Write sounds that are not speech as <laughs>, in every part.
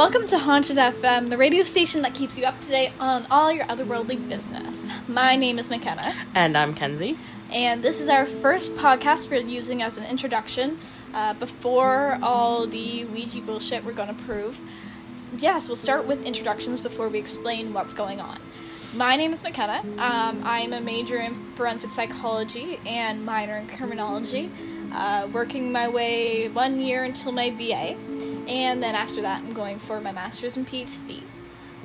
Welcome to Haunted FM, the radio station that keeps you up to date on all your otherworldly business. My name is McKenna, And I'm Kenzie. and this is our first podcast we're using as an introduction uh, before all the Ouija bullshit we're going to prove. Yes, we'll start with introductions before we explain what's going on. My name is McKenna. Um, I'm a major in forensic psychology and minor in criminology, uh, working my way one year until my BA, and then after that, I'm going for my master's and PhD.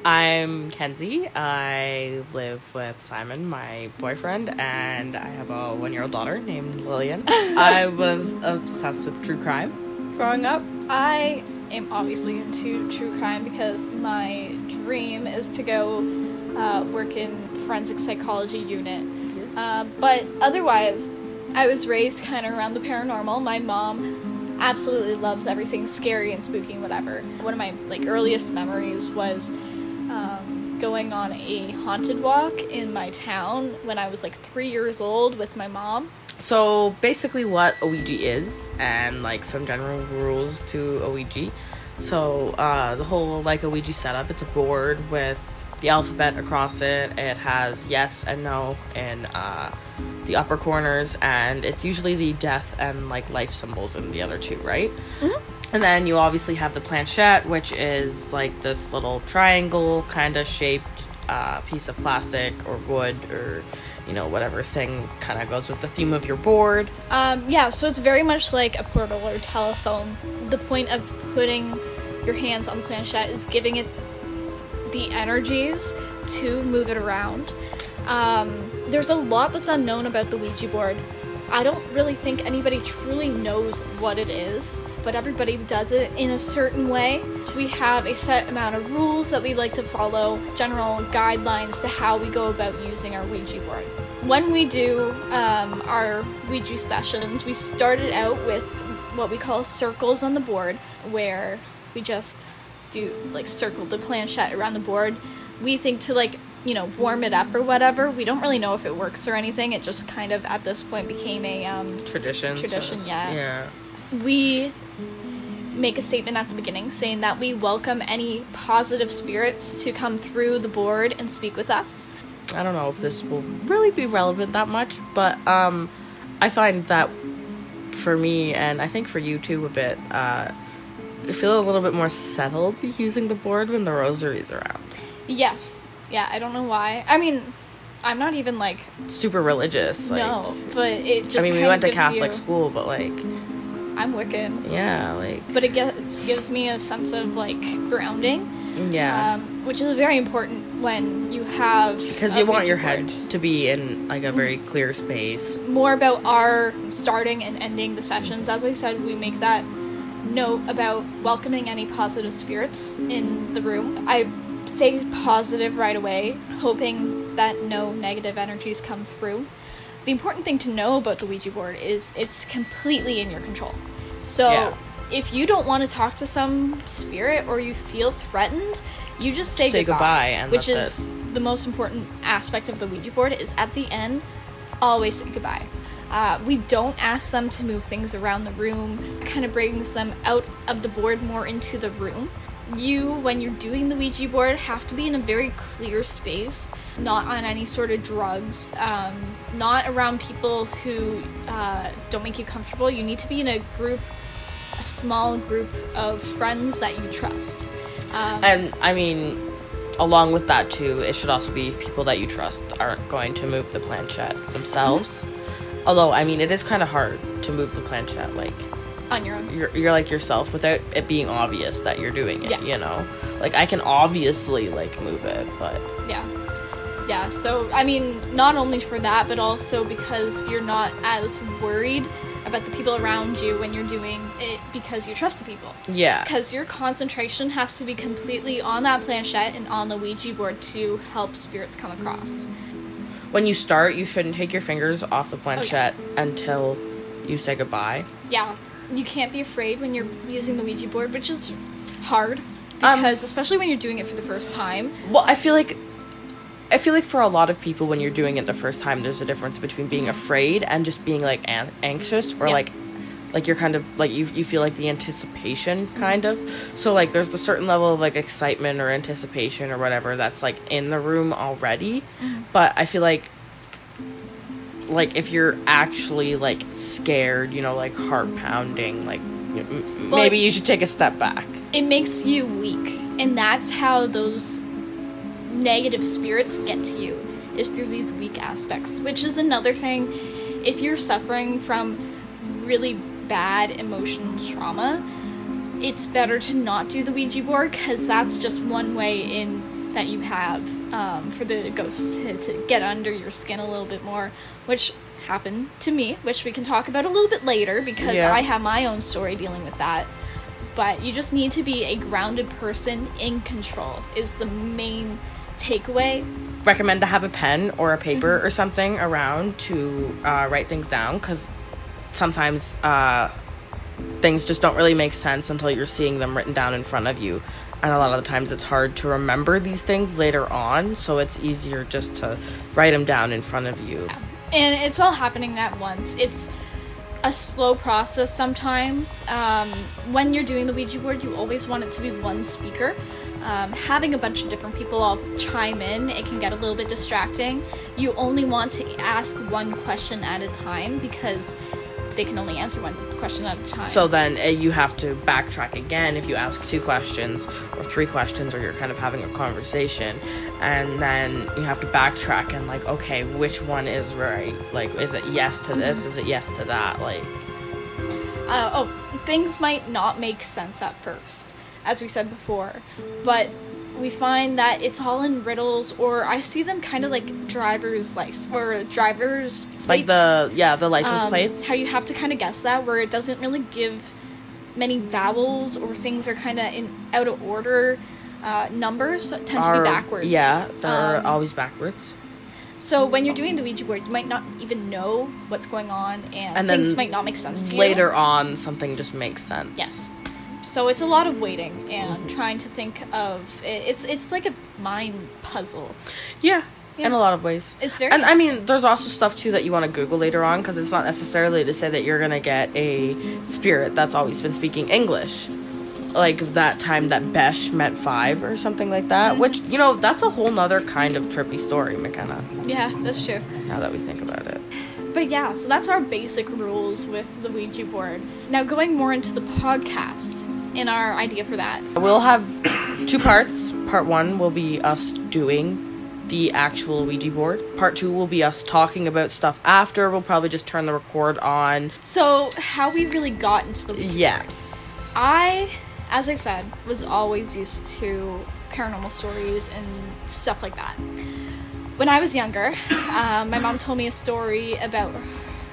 I'm Kenzie. I live with Simon, my boyfriend, and I have a one year old daughter named Lillian. <laughs> I was obsessed with true crime growing up. I am obviously into true crime because my dream is to go uh, work in forensic psychology unit. Uh, but otherwise, I was raised kind of around the paranormal. My mom absolutely loves everything scary and spooky and whatever. One of my like earliest memories was um, going on a haunted walk in my town when I was like three years old with my mom. So basically, what Ouija is, and like some general rules to Ouija. So uh, the whole like Ouija setup, it's a board with the alphabet across it. It has yes and no in uh, the upper corners, and it's usually the death and like life symbols in the other two, right? And then you obviously have the planchette, which is like this little triangle kind of shaped uh, piece of plastic or wood or you know whatever thing kind of goes with the theme of your board. Um, yeah, so it's very much like a portal or telephone. The point of putting your hands on the planchette is giving it the energies to move it around. Um, there's a lot that's unknown about the Ouija board. I don't really think anybody truly knows what it is, but everybody does it in a certain way. We have a set amount of rules that we like to follow, general guidelines to how we go about using our Ouija board. When we do um, our Ouija sessions, we started out with what we call circles on the board, where we just do like circle the planchette around the board. We think to like you know warm it up or whatever. We don't really know if it works or anything. It just kind of at this point became a um, Tradition. Tradition, says- yeah. Yeah. we make a statement at the beginning saying that we welcome any positive spirits to come through the board and speak with us. I don't know if this will really be relevant that much, but um, I find that for me and I think for you too a bit, uh, I feel a little bit more settled using the board when the rosary's around. Yes. Yeah, I don't know why. I mean, I'm not even like Super religious. Like, no, but it just I mean, we went to Catholic you- school, but like, I'm Wiccan. yeah, like, But it gets, gives me a sense of like grounding, yeah. um, which is very important when you have because you want your board. head to be in like a very clear space. more about our starting and ending the sessions. As I said, we make that note about welcoming any positive spirits in the room. I say positive right away, hoping that no negative energies come through. The important thing to know about the Ouija board is it's completely in your control. So Yeah. if you don't want to talk to some spirit or you feel threatened, you just say, Say goodbye, and which is the most important aspect of the Ouija board is at the end, always say goodbye. Uh, we don't ask them to move things around the room. It kind of brings them out of the board more into the room. You, when you're doing the Ouija board, have to be in a very clear space, not on any sort of drugs, um, not around people who uh, don't make you comfortable. You need to be in a group, a small group of friends that you trust. Um, And I mean, along with that too, it should also be people that you trust aren't going to move the planchette themselves. Although, I mean, it is kind of hard to move the planchette, like on your own. you're you're like yourself without it being obvious that you're doing it. Yeah. You know, like I can obviously like move it, but Yeah. Yeah, so I mean, not only for that, but also because you're not as worried about the people around you when you're doing it because you trust the people. yeah, Because your concentration has to be completely on that planchette and on the Ouija board to help spirits come across. When you start, you shouldn't take your fingers off the planchette until you say goodbye. Yeah, you can't be afraid when you're using the Ouija board, which is hard. Um, Because, especially when you're doing it for the first time, Well, I feel like I feel like for a lot of people when you're doing it the first time there's a difference between being afraid and just being like an- anxious or Yeah. like like you're kind of like you you feel like the anticipation kind of. So like there's the certain level of like excitement or anticipation or whatever that's like in the room already. Mm-hmm. But I feel like like if you're actually like scared, you know, like heart pounding, like m- m- Well, maybe you should take a step back. it makes you weak and that's how those negative spirits get to you is through these weak aspects which is another thing if you're suffering from really bad emotional trauma it's better to not do the ouija board because that's just one way in that you have um, for the ghosts to, to get under your skin a little bit more which happened to me which we can talk about a little bit later because Yeah. i have my own story dealing with that. But you just need to be a grounded person in control is the main takeaway. Recommend to have a pen or a paper or something around to uh, write things down because sometimes uh, things just don't really make sense until you're seeing them written down in front of you. And a lot of the times it's hard to remember these things later on so it's easier just to write them down in front of you. And it's all happening at once. It's a slow process sometimes. Um, when you're doing the ouija board you always want it to be one speaker. Um, having a bunch of different people all chime in it can get a little bit distracting. You only want to ask one question at a time because they can only answer one question at a time. So then uh, you have to backtrack again if you ask two questions or three questions or you're kind of having a conversation. And then you have to backtrack and like okay which one is right? Like is it yes to this? Is it yes to that? Like uh, oh, things might not make sense at first, as we said before, but we find that it's all in riddles, or I see them kind of like driver's license or driver's plates, like the yeah the license um, plates How you have to kind of guess that, where it doesn't really give many vowels, or things are kind of in out of order. Uh, numbers tend to be backwards. yeah they're Um, always backwards so when you're doing the Ouija board, you might not even know what's going on, and, And things might not make sense to you. later on something just makes sense Yes. So it's a lot of waiting and trying to think of it. It's it's like a mind puzzle. yeah, Yeah. in a lot of ways It's very and i mean there's also stuff too that you want to google later on because it's not necessarily to say that you're gonna get a spirit that's always been speaking english like that time that besh meant five or something like that Mm-hmm. which you know that's a whole nother kind of trippy story mckenna Yeah, that's true. now that we think about it But yeah, so that's our basic rules with the Ouija board. Now going more into the podcast in our idea for that. We'll have two parts. Part one will be us doing the actual Ouija board. Part two will be us talking about stuff after. We'll probably just turn the record on. So how we really got into the Ouija Yes. I, as I said, was always used to paranormal stories and stuff like that. When I was younger, <laughs> um, my mom told me a story about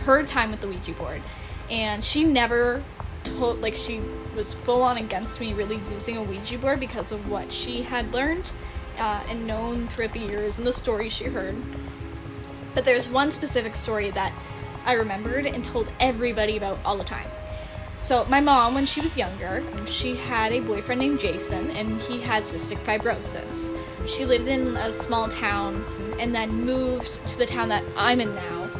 her time with the Ouija board, and she never told, like, she was full on against me really using a Ouija board because of what she had learned uh, and known throughout the years and the stories she heard. But there's one specific story that I remembered and told everybody about all the time. So my mom, when she was younger, she had a boyfriend named Jason, and he had cystic fibrosis. She lived in a small town, and then moved to the town that I'm in now.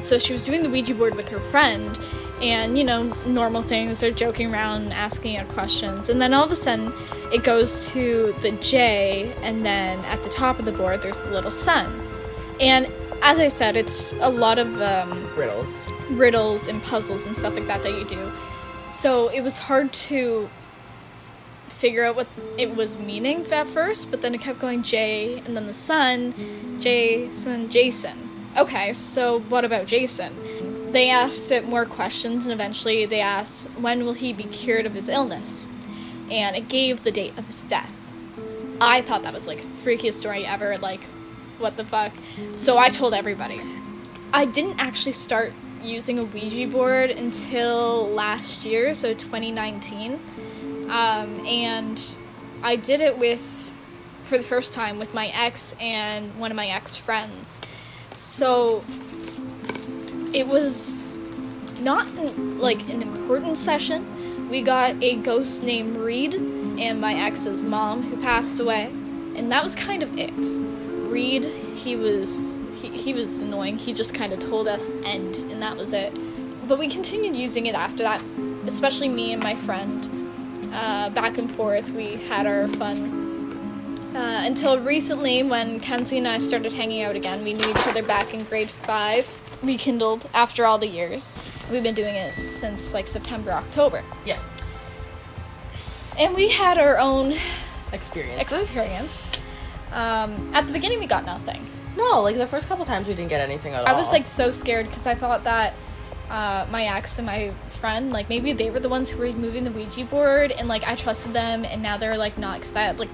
So she was doing the Ouija board with her friend, and you know, normal things. They're joking around, asking her questions, and then all of a sudden, it goes to the J, and then at the top of the board, there's the little sun. And as I said, it's a lot of um, Riddles. riddles and puzzles and stuff like that that you do. So it was hard to figure out what it was meaning at first, but then it kept going J and then the sun, Jason, Jason. Okay, so what about Jason? They asked it more questions and eventually they asked when will he be cured of his illness? And it gave the date of his death. I thought that was like freakiest story ever, like what the fuck. So I told everybody. I didn't actually start using a Ouija board until last year, so 2019. Um, and I did it with, for the first time, with my ex and one of my ex friends. So it was not like an important session. We got a ghost named Reed and my ex's mom who passed away, and that was kind of it. Reed, he was he, he was annoying. He just kind of told us end, and that was it. but we continued using it after that, especially me and my friend. Uh, back and forth, we had our fun. Uh, until recently, when Kenzie and I started hanging out again, we knew each other back in grade five, rekindled after all the years. We've been doing it since like September, October. Yeah. And we had our own Experiences. experience. Um, at the beginning, we got nothing. No, like the first couple times we didn't get anything at all. I was like so scared because I thought that uh, my ex and my friend, like maybe they were the ones who were moving the Ouija board, and like I trusted them, and now they're like not excited. Like,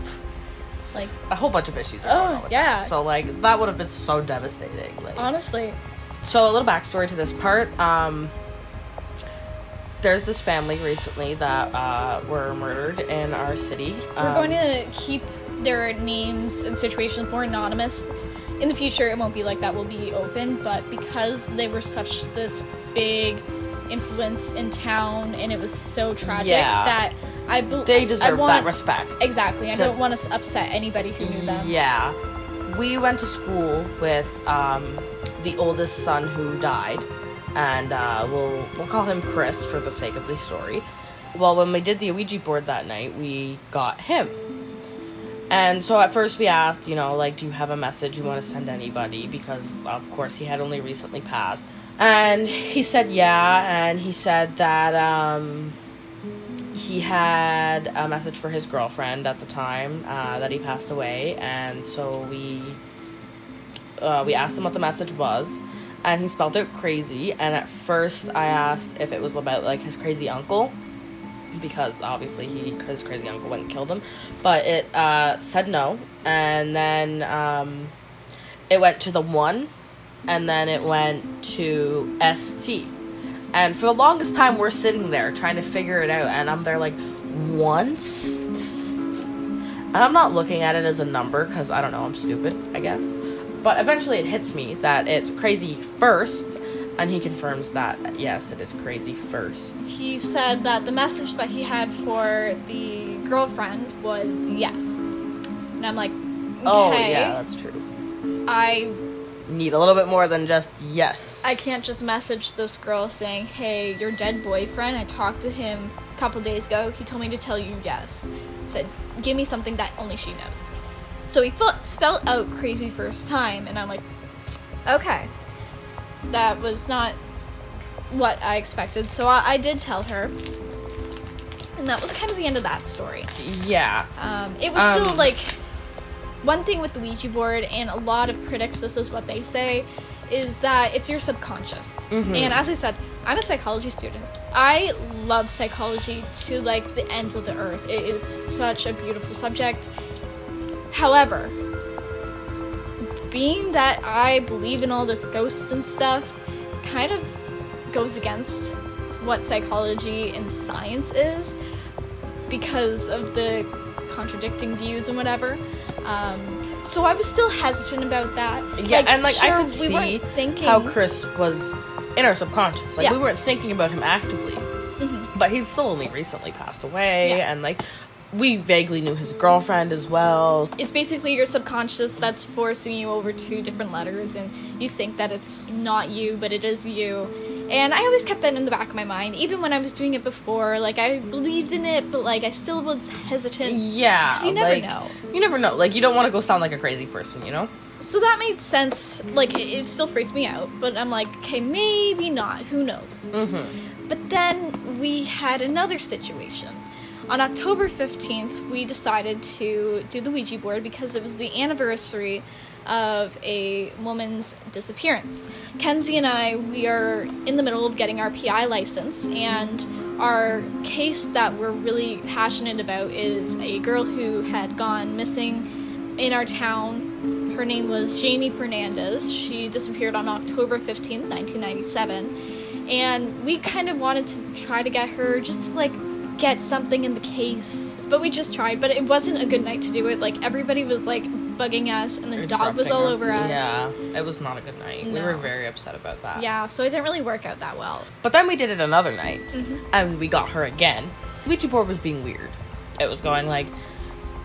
like a whole bunch of issues. Are Oh, yeah. that. So like that would have been so devastating. Like, honestly, so a little backstory to this part. Um, there's this family recently that uh, were murdered in our city. Um, we're going to keep their names and situations more anonymous. In the future, it won't be like that. We'll be open, but because they were such this big influence in town, and it was so tragic Yeah. that I bel They deserve want- that respect. Exactly. I don't want to upset anybody who knew them. Yeah. We went to school with um, the oldest son who died, and uh, we'll we'll call him Chris for the sake of the story. Well, when we did the Ouija board that night, we got him. And so at first we asked, you know, like, do you have a message you want to send anybody? Because of course he had only recently passed. And he said yeah, and he said that um, he had a message for his girlfriend at the time uh, that he passed away, and so we uh, we asked him what the message was, and he spelled it crazy. And at first, I asked if it was about like his crazy uncle, because obviously he his crazy uncle went and killed him, but it uh, said no, and then um, it went to the one, and then it went to st. And for the longest time, we're sitting there trying to figure it out, and I'm there like, once? And I'm not looking at it as a number because I don't know, I'm stupid, I guess. But eventually it hits me that it's crazy first, and he confirms that, yes, it is crazy first. he said that the message that he had for the girlfriend was yes. And I'm like, oh, okay, Oh, yeah, that's true. I Need a little bit more than just yes. I can't just message this girl saying, "Hey, your dead boyfriend. I talked to him a couple days ago. He told me to tell you yes." Said, "Give me something that only she knows." So he felt, spelled out crazy first time, and I'm like, "Okay." That was not what I expected. So I, I did tell her, and that was kind of the end of that story. Yeah. Um, it was Um, still like one thing with the Ouija board, and a lot of critics, this is what they say, is that it's your subconscious. Mhm. And as I said, I'm a psychology student. I love psychology to like the ends of the earth. It is such a beautiful subject. However, being that I believe in all this ghosts and stuff, kind of goes against what psychology and science is because of the contradicting views and whatever. Um, so I was still hesitant about that. Yeah, and like I sure, could we see thinking how Chris was in our subconscious. Like Yeah. we weren't thinking about him actively, Mhm. but he's still only recently passed away, Yeah. and like we vaguely knew his girlfriend as well. it's basically your subconscious that's forcing you over to different letters and you think that it's not you but it is you and i always kept that in the back of my mind even when i was doing it before like i believed in it but like i still was hesitant Yeah, 'Cause you never like, know. You never know. Like you don't want to go sound like a crazy person, you know? so that made sense like it, it still freaked me out but i'm like okay maybe not who knows Mm-hmm. But then we had another situation. On October 15th, we decided to do the Ouija board because it was the anniversary of a woman's disappearance. Kenzie and I, we are in the middle of getting our PI license, and our case that we're really passionate about is a girl who had gone missing in our town. Her name was Jamie Fernandez. She disappeared on October 15th, 1997 and we kind of wanted to try to get her just to like get something in the case but we just tried but it wasn't a good night to do it like everybody was like bugging us and the dog was all over us Yeah, it was not a good night. We were very upset about that. yeah so it didn't really work out that well But then we did it another night, Mhm. and we got her again. Ouija board was being weird. It was going like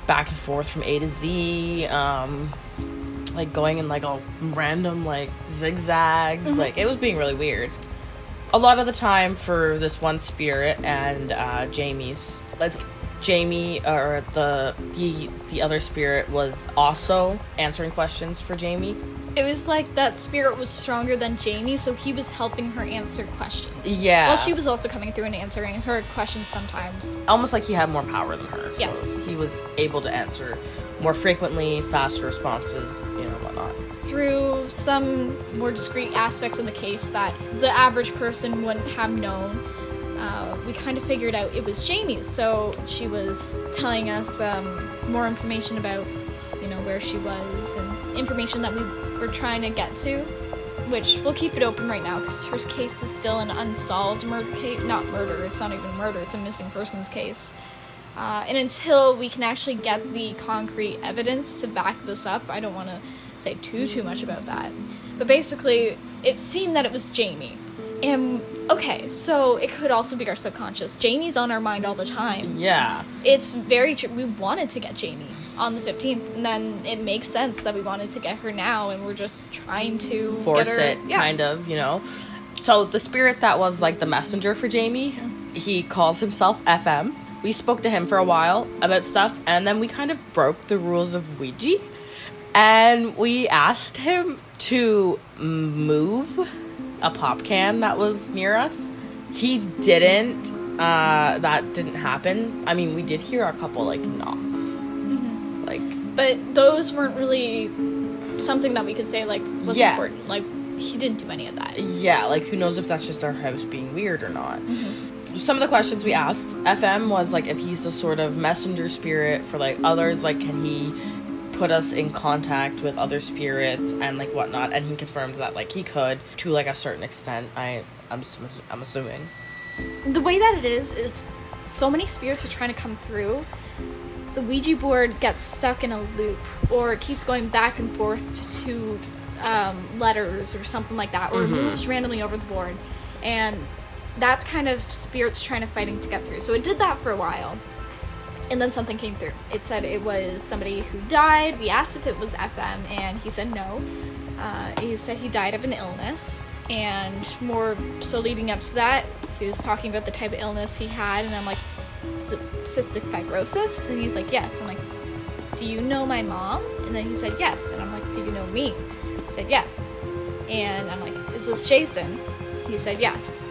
back and forth from A to Z, um, like going in like all random like zigzags. Mhm. Like it was being really weird. A lot of the time for this one spirit and uh, Jamie's. Let's Jamie or the the the other spirit was also answering questions for Jamie. It was like that spirit was stronger than Jamie, so he was helping her answer questions. Yeah. Well, she was also coming through and answering her questions sometimes. almost like he had more power than her. So Yes. he was able to answer more frequently, faster responses, you know, whatnot. Through some more discreet aspects of the case that the average person wouldn't have known, uh, we kind of figured out it was Jamie's. So she was telling us um, more information about, you know, where she was and information that we were trying to get to. Which we'll keep it open right now because her case is still an unsolved murder case. Not murder, it's not even murder, it's a missing persons case. Uh, and until we can actually get the concrete evidence to back this up, I don't want to say too too much about that. But basically, it seemed that it was Jamie. And okay, so it could also be our subconscious. Jamie's on our mind all the time. Yeah. It's very true. We wanted to get Jamie on the 15th, and then it makes sense that we wanted to get her now, and we're just trying to Force get her, it, kind of, you know. So the spirit that was like the messenger for Jamie, he calls himself FM. We spoke to him for a while about stuff, and then we kind of broke the rules of Ouija. And we asked him to move a pop can that was near us. He didn't. Uh, that didn't happen. I mean, we did hear a couple like knocks. Like, But those weren't really something that we could say like was Yeah. important. Like he didn't do any of that. yeah, like who knows if that's just our house being weird or not. Some of the questions we asked FM was like if he's a sort of messenger spirit for like others, like can he put us in contact with other spirits and like whatnot, and he confirmed that like he could to like a certain extent. I I'm I'm assuming. The way that it is is so many spirits are trying to come through. The Ouija board gets stuck in a loop, or it keeps going back and forth to, um, letters or something like that, or Mhm. moves randomly over the board, and that's kind of spirits trying to fighting to get through. So it did that for a while, and then something came through. It said it was somebody who died. We asked if it was FM, and he said no. Uh, he said he died of an illness, and more so leading up to that, he was talking about the type of illness he had, and I'm like, cystic fibrosis? And he's like, yes. I'm like, do you know my mom? And then he said yes, and I'm like, do you know me? He said yes, and I'm like, is this Jason? He said yes.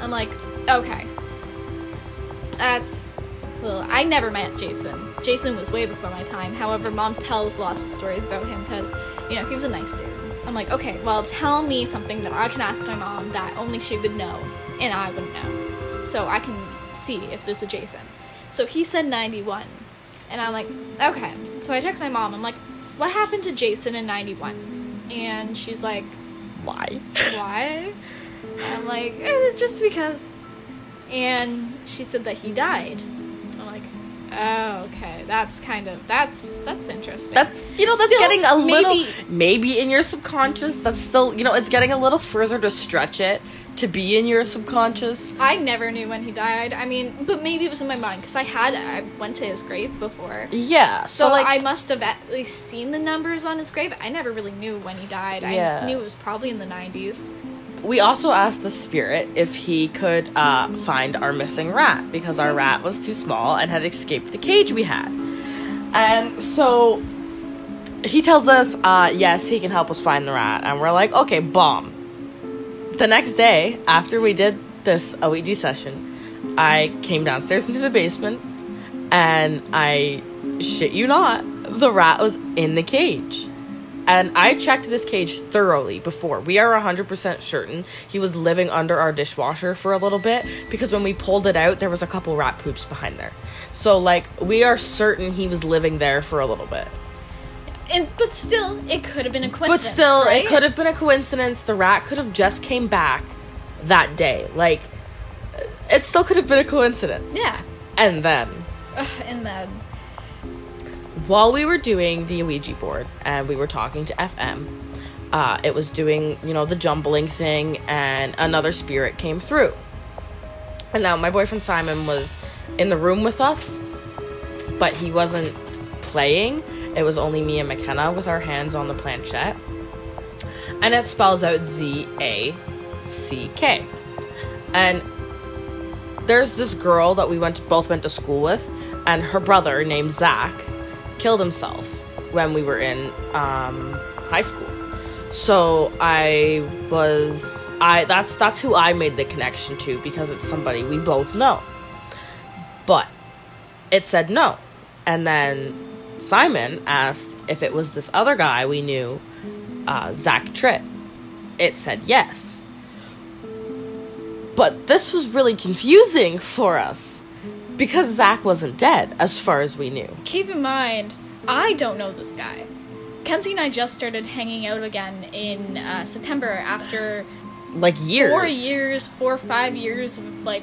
I'm like, okay. That's well, I never met Jason. Jason was way before my time. However, mom tells lots of stories about him because, you know, he was a nice dude. I'm like, okay, well, tell me something that I can ask my mom that only she would know and I wouldn't know. So I can see if this is Jason. So he said 91. And I'm like, okay. So I text my mom. I'm like, what happened to Jason in 91? And she's like, Why? why? <laughs> I'm like, eh, just because. And she said that he died. I'm like, oh, okay, that's kind of that's that's interesting. That's you know that's Still, getting a little maybe- maybe in your subconscious. That's still you know it's getting a little further to stretch it to be in your subconscious. I never knew when he died. I mean, but maybe it was in my mind because I had I went to his grave before. Yeah. So, So, like I must have at least seen the numbers on his grave. I never really knew when he died. Yeah. I knew it was probably in the 90s. We also asked the spirit if he could uh, find our missing rat because our rat was too small and had escaped the cage we had. And so he tells us, uh, yes, he can help us find the rat. And we're like, okay, bomb. The next day, after we did this Ouija session, I came downstairs into the basement and I shit you not, the rat was in the cage. And I checked this cage thoroughly before. We are 100% certain he was living under our dishwasher for a little bit because when we pulled it out, there was a couple rat poops behind there. So, like, we are certain he was living there for a little bit. And but still, it could have been a coincidence. But still, right? it could have been a coincidence. The rat could have just came back that day. Like, it still could have been a coincidence. Yeah. And then, Ugh, and then while we were doing the Ouija board and we were talking to FM, uh, it was doing, you know, the jumbling thing, and another spirit came through. And now my boyfriend Simon was in the room with us, but he wasn't playing. It was only me and McKenna with our hands on the planchette. And it spells out Z A C K. And there's this girl that we went to, both went to school with, and her brother named Zach killed himself when we were in um, high school. So I was I that's that's who I made the connection to because it's somebody we both know. But it said no. And then Simon asked if it was this other guy we knew, uh, Zach Tripp. It said yes. But this was really confusing for us because Zach wasn't dead, as far as we knew. Keep in mind, I don't know this guy. Kenzie and I just started hanging out again in uh, September after Like years. four years, four or five years of like,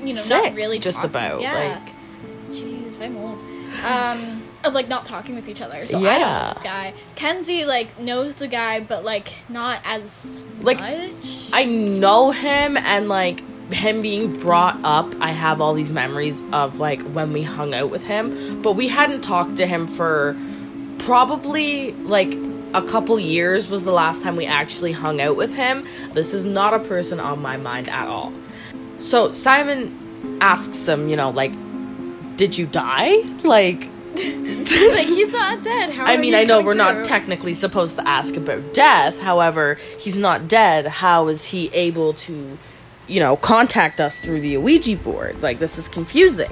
you know, Six, not really just talking. about, Yeah. like- Jeez, I'm old. Um, of like not talking with each other. So I don't know Yeah. this guy. Kenzie like knows the guy, but like not as Like, much. I know him and like him being brought up, I have all these memories of like when we hung out with him, but we hadn't talked to him for probably like a couple years was the last time we actually hung out with him. This is not a person on my mind at all. So Simon asks him, you know, like, did you die? Like, <laughs> like he's not dead. How I mean, I know we're not technically supposed to ask about death. However, he's not dead. How is he able to, you know, contact us through the Ouija board? Like, this is confusing.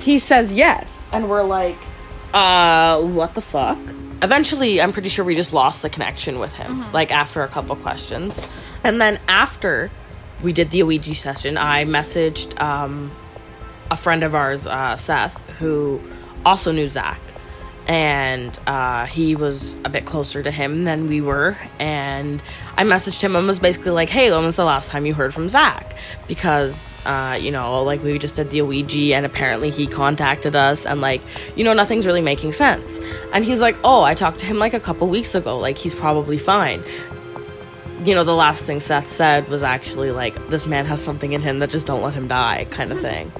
He says yes, and we're like, uh, what the fuck? Eventually, I'm pretty sure we just lost the connection with him, like, after a couple questions. And then after we did the Ouija session, I messaged, um, a friend of ours, uh, Seth, who also knew Zach, and uh, he was a bit closer to him than we were. And I messaged him and was basically like, "Hey, when was the last time you heard from Zach?" Because uh, you know, like we just did the Ouija, and apparently he contacted us, and like you know, nothing's really making sense. And he's like, "Oh, I talked to him like a couple weeks ago. Like he's probably fine." you know, the last thing Seth said was actually like, this man has something in him that just don't let him die, kind of thing.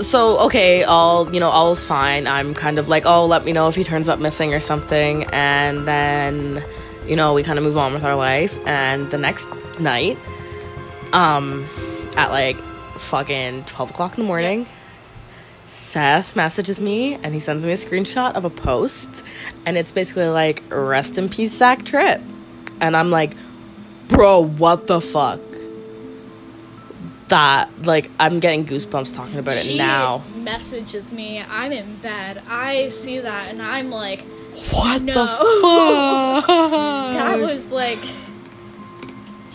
So, okay, all, you know, all's fine. I'm kind of like, oh, let me know if he turns up missing or something. And then, you know, we kind of move on with our life. And the next night, um, at like fucking 12 o'clock in the morning, Seth messages me and he sends me a screenshot of a post. And it's basically like, rest in peace, Zach Tripp. And I'm like, bro, what the fuck? That, like, I'm getting goosebumps talking about it She now. messages me. I'm in bed. I see that, and I'm like, What No. <laughs> the fuck? that was like,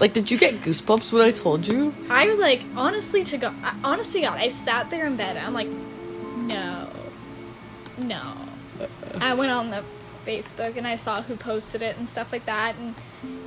like, did you get goosebumps when I told you? I was like, honestly to God, honestly God, I sat there in bed. And I'm like, no, no. I went on the Facebook and I saw who posted it and stuff like that, and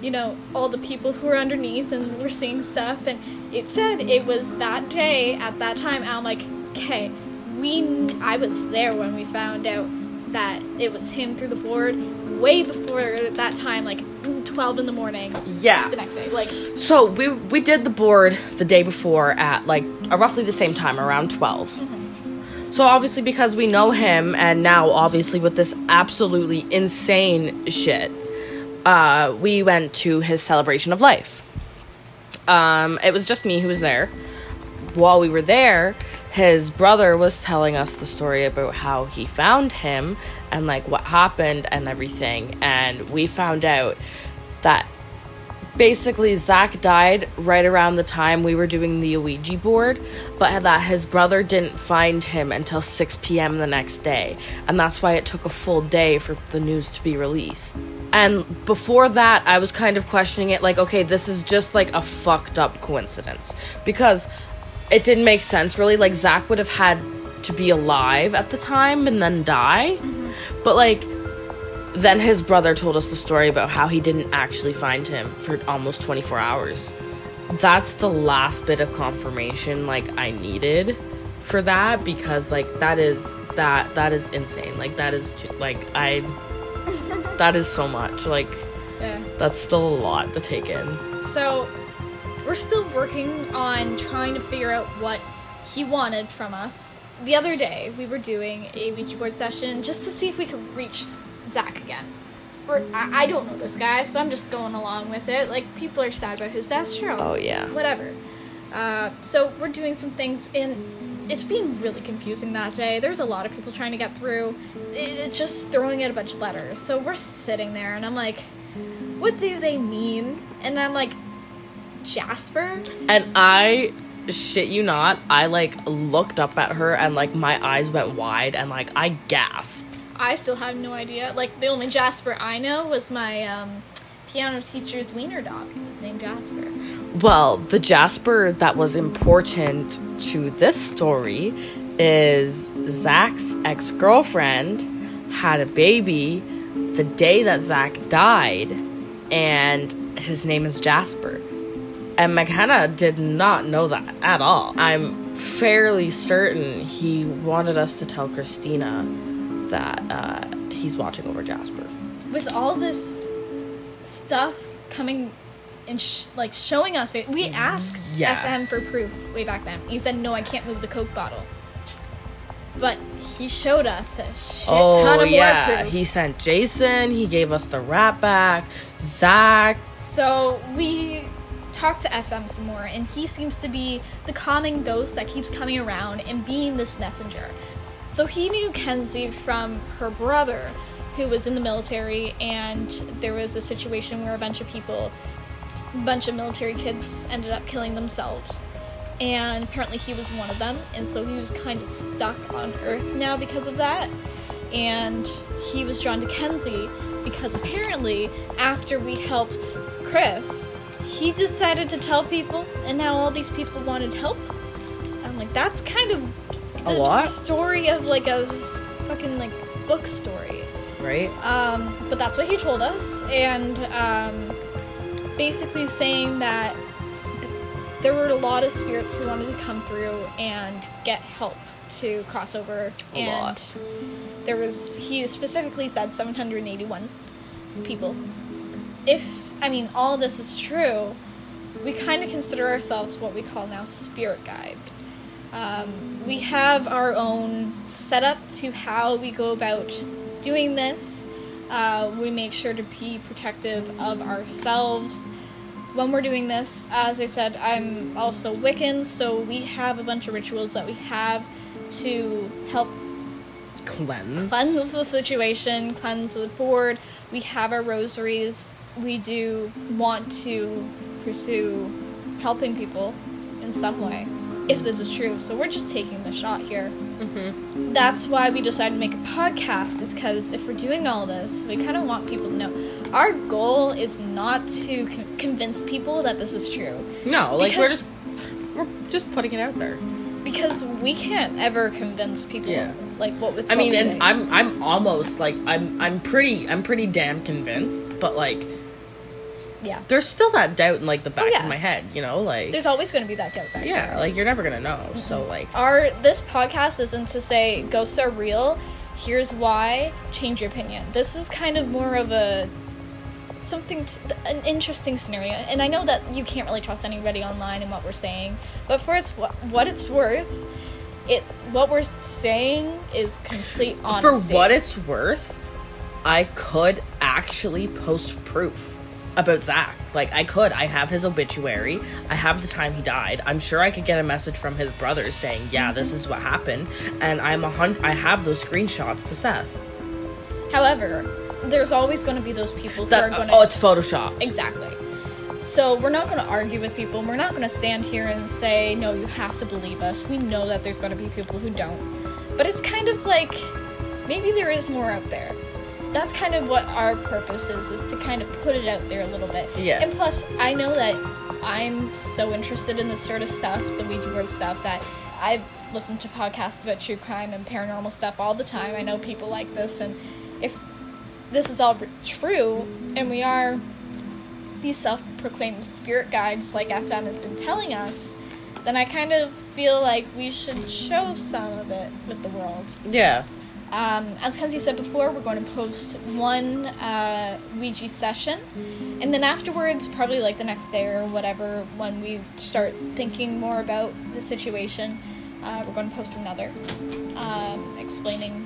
you know all the people who were underneath and were seeing stuff, and it said it was that day at that time. And I'm like, okay, we, I was there when we found out that it was him through the board, way before that time, like 12 in the morning Yeah. the next day, like. So we we did the board the day before at like uh, roughly the same time, around 12 So obviously because we know him, and now obviously with this absolutely insane shit, uh, we went to his celebration of life. Um, it was just me who was there. While we were there, his brother was telling us the story about how he found him and like what happened and everything, and we found out that basically Zach died right around the time we were doing the Ouija board, but that his brother didn't find him until 6 p.m. the next day, and that's why it took a full day for the news to be released. And before that, I was kind of questioning it like, okay, this is just like a fucked up coincidence because it didn't make sense really. Like, Zach would have had to be alive at the time and then die, mm-hmm. but like, then his brother told us the story about how he didn't actually find him for almost 24 hours. That's the last bit of confirmation like I needed for that because like that is that that is insane. Like that is too, like I <laughs> that is so much. Like Yeah. that's still a lot to take in. So, we're still working on trying to figure out what he wanted from us. The other day, we were doing a Ouija board session just to see if we could reach Zach again. or I, I don't know this guy, so I'm just going along with it. Like people are sad about his death, sure. Oh, yeah. Whatever. Uh, so we're doing some things and it's been really confusing that day. There's a lot of people trying to get through. It's just throwing out a bunch of letters. So we're sitting there and I'm like, what do they mean? And I'm like, Jasper? And I shit you not, I like looked up at her and like my eyes went wide and like I gasped. I still have no idea. Like the only Jasper I know was my um, piano teacher's wiener dog. He was named Jasper. Well, the Jasper that was important to this story is Zach's ex girlfriend had a baby the day that Zach died, and his name is Jasper. And McKenna did not know that at all. I'm fairly certain he wanted us to tell Christina that uh, he's watching over Jasper. With all this stuff coming and sh- like showing us, we asked Yeah. FM for proof way back then. He said, "No, I can't move the Coke bottle." But he showed us a shit ton Oh of yeah, more proof. he sent Jason. He gave us the rat back. Zach. So we talked to FM some more, and he seems to be the common ghost that keeps coming around and being this messenger. So he knew Kenzie from her brother, who was in the military, and there was a situation where a bunch of people, a bunch of military kids, ended up killing themselves. And apparently he was one of them, and so he was kind of stuck on Earth now because of that. And he was drawn to Kenzie because apparently, after we helped Chris, he decided to tell people, and now all these people wanted help. I'm like, that's kind of A the lot? story of like a fucking like book story. Right. Um, but that's what he told us, and um, basically saying that th- there were a lot of spirits who wanted to come through and get help to cross over, A and lot. there was he specifically said 781 people. If I mean all this is true, we kind of consider ourselves what we call now spirit guides. Um, we have our own setup to how we go about doing this. Uh, we make sure to be protective of ourselves when we're doing this. As I said, I'm also Wiccan, so we have a bunch of rituals that we have to help Cleanse. cleanse the situation, cleanse the board. We have our rosaries. We do want to pursue helping people in some way, if this is true. So we're just taking the shot here. Mm-hmm. That's why we decided to make a podcast, is because if we're doing all this, we kind of want people to know. Our goal is not to con- convince people that this is true, No, like we're just we're just putting it out there. because we can't ever convince people Yeah. like what was. I mean, and say. I'm I'm almost like I'm I'm pretty I'm pretty damn convinced, but like yeah. there's still that doubt in like the back Oh, yeah. of my head, you know, like There's always going to be that doubt back yeah, there. like you're never gonna know. Mm-hmm. So like our this podcast isn't to say ghosts are real here's why change your opinion this is kind of more of a something t- an interesting scenario and i know that you can't really trust anybody online and what we're saying but for its wh- what it's worth it what we're saying is complete honesty for what it's worth, I could actually post proof about Zach. Like I could. I have his obituary. I have the time he died. I'm sure I could get a message from his brothers saying, "Yeah, this is what happened," and I'm a hun- I have those screenshots to Seth. however there's always going to be those people who That are going to oh, it's Photoshop. Exactly. So we're not going to argue with people. We're not going to stand here and say, no, you have to believe us. We know that there's going to be people who don't. But it's kind of like maybe there is more out there. That's kind of what our purpose is, is to kind of put it out there a little bit. Yeah. And plus, I know that I'm so interested in this sort of stuff, the Ouija board stuff, that i've listened to podcasts about true crime and paranormal stuff all the time. I know people like this, and if this is all true, and we are these self-proclaimed spirit guides like FM has been telling us, then I kind of feel like we should show some of it with the world. Yeah. Um, as Kenzie said before, we're going to post one uh, Ouija session, and then afterwards, probably like the next day or whatever, when we start thinking more about the situation, uh, we're going to post another, um, explaining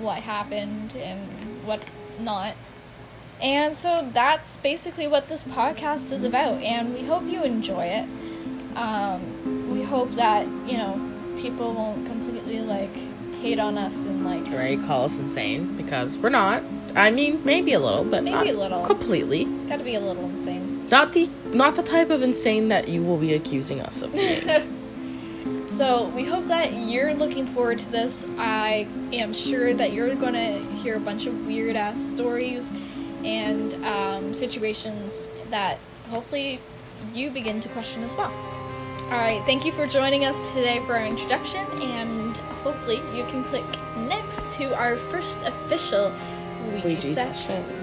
what happened and what not. And so that's basically what this podcast is about, and we hope you enjoy it. Um, we hope that you know people won't completely like hate on us and like Right? Call us insane because we're not. I mean, maybe a little, but Maybe not a little. completely. gotta be a little insane. Not the not the type of insane that you will be accusing us of. <laughs> So we hope that you're looking forward to this. I am sure that you're gonna hear a bunch of weird ass stories and um, situations that hopefully you begin to question as well. All right, thank you for joining us today for our introduction, and hopefully you can click next to our first official Ouija Ouija session. session.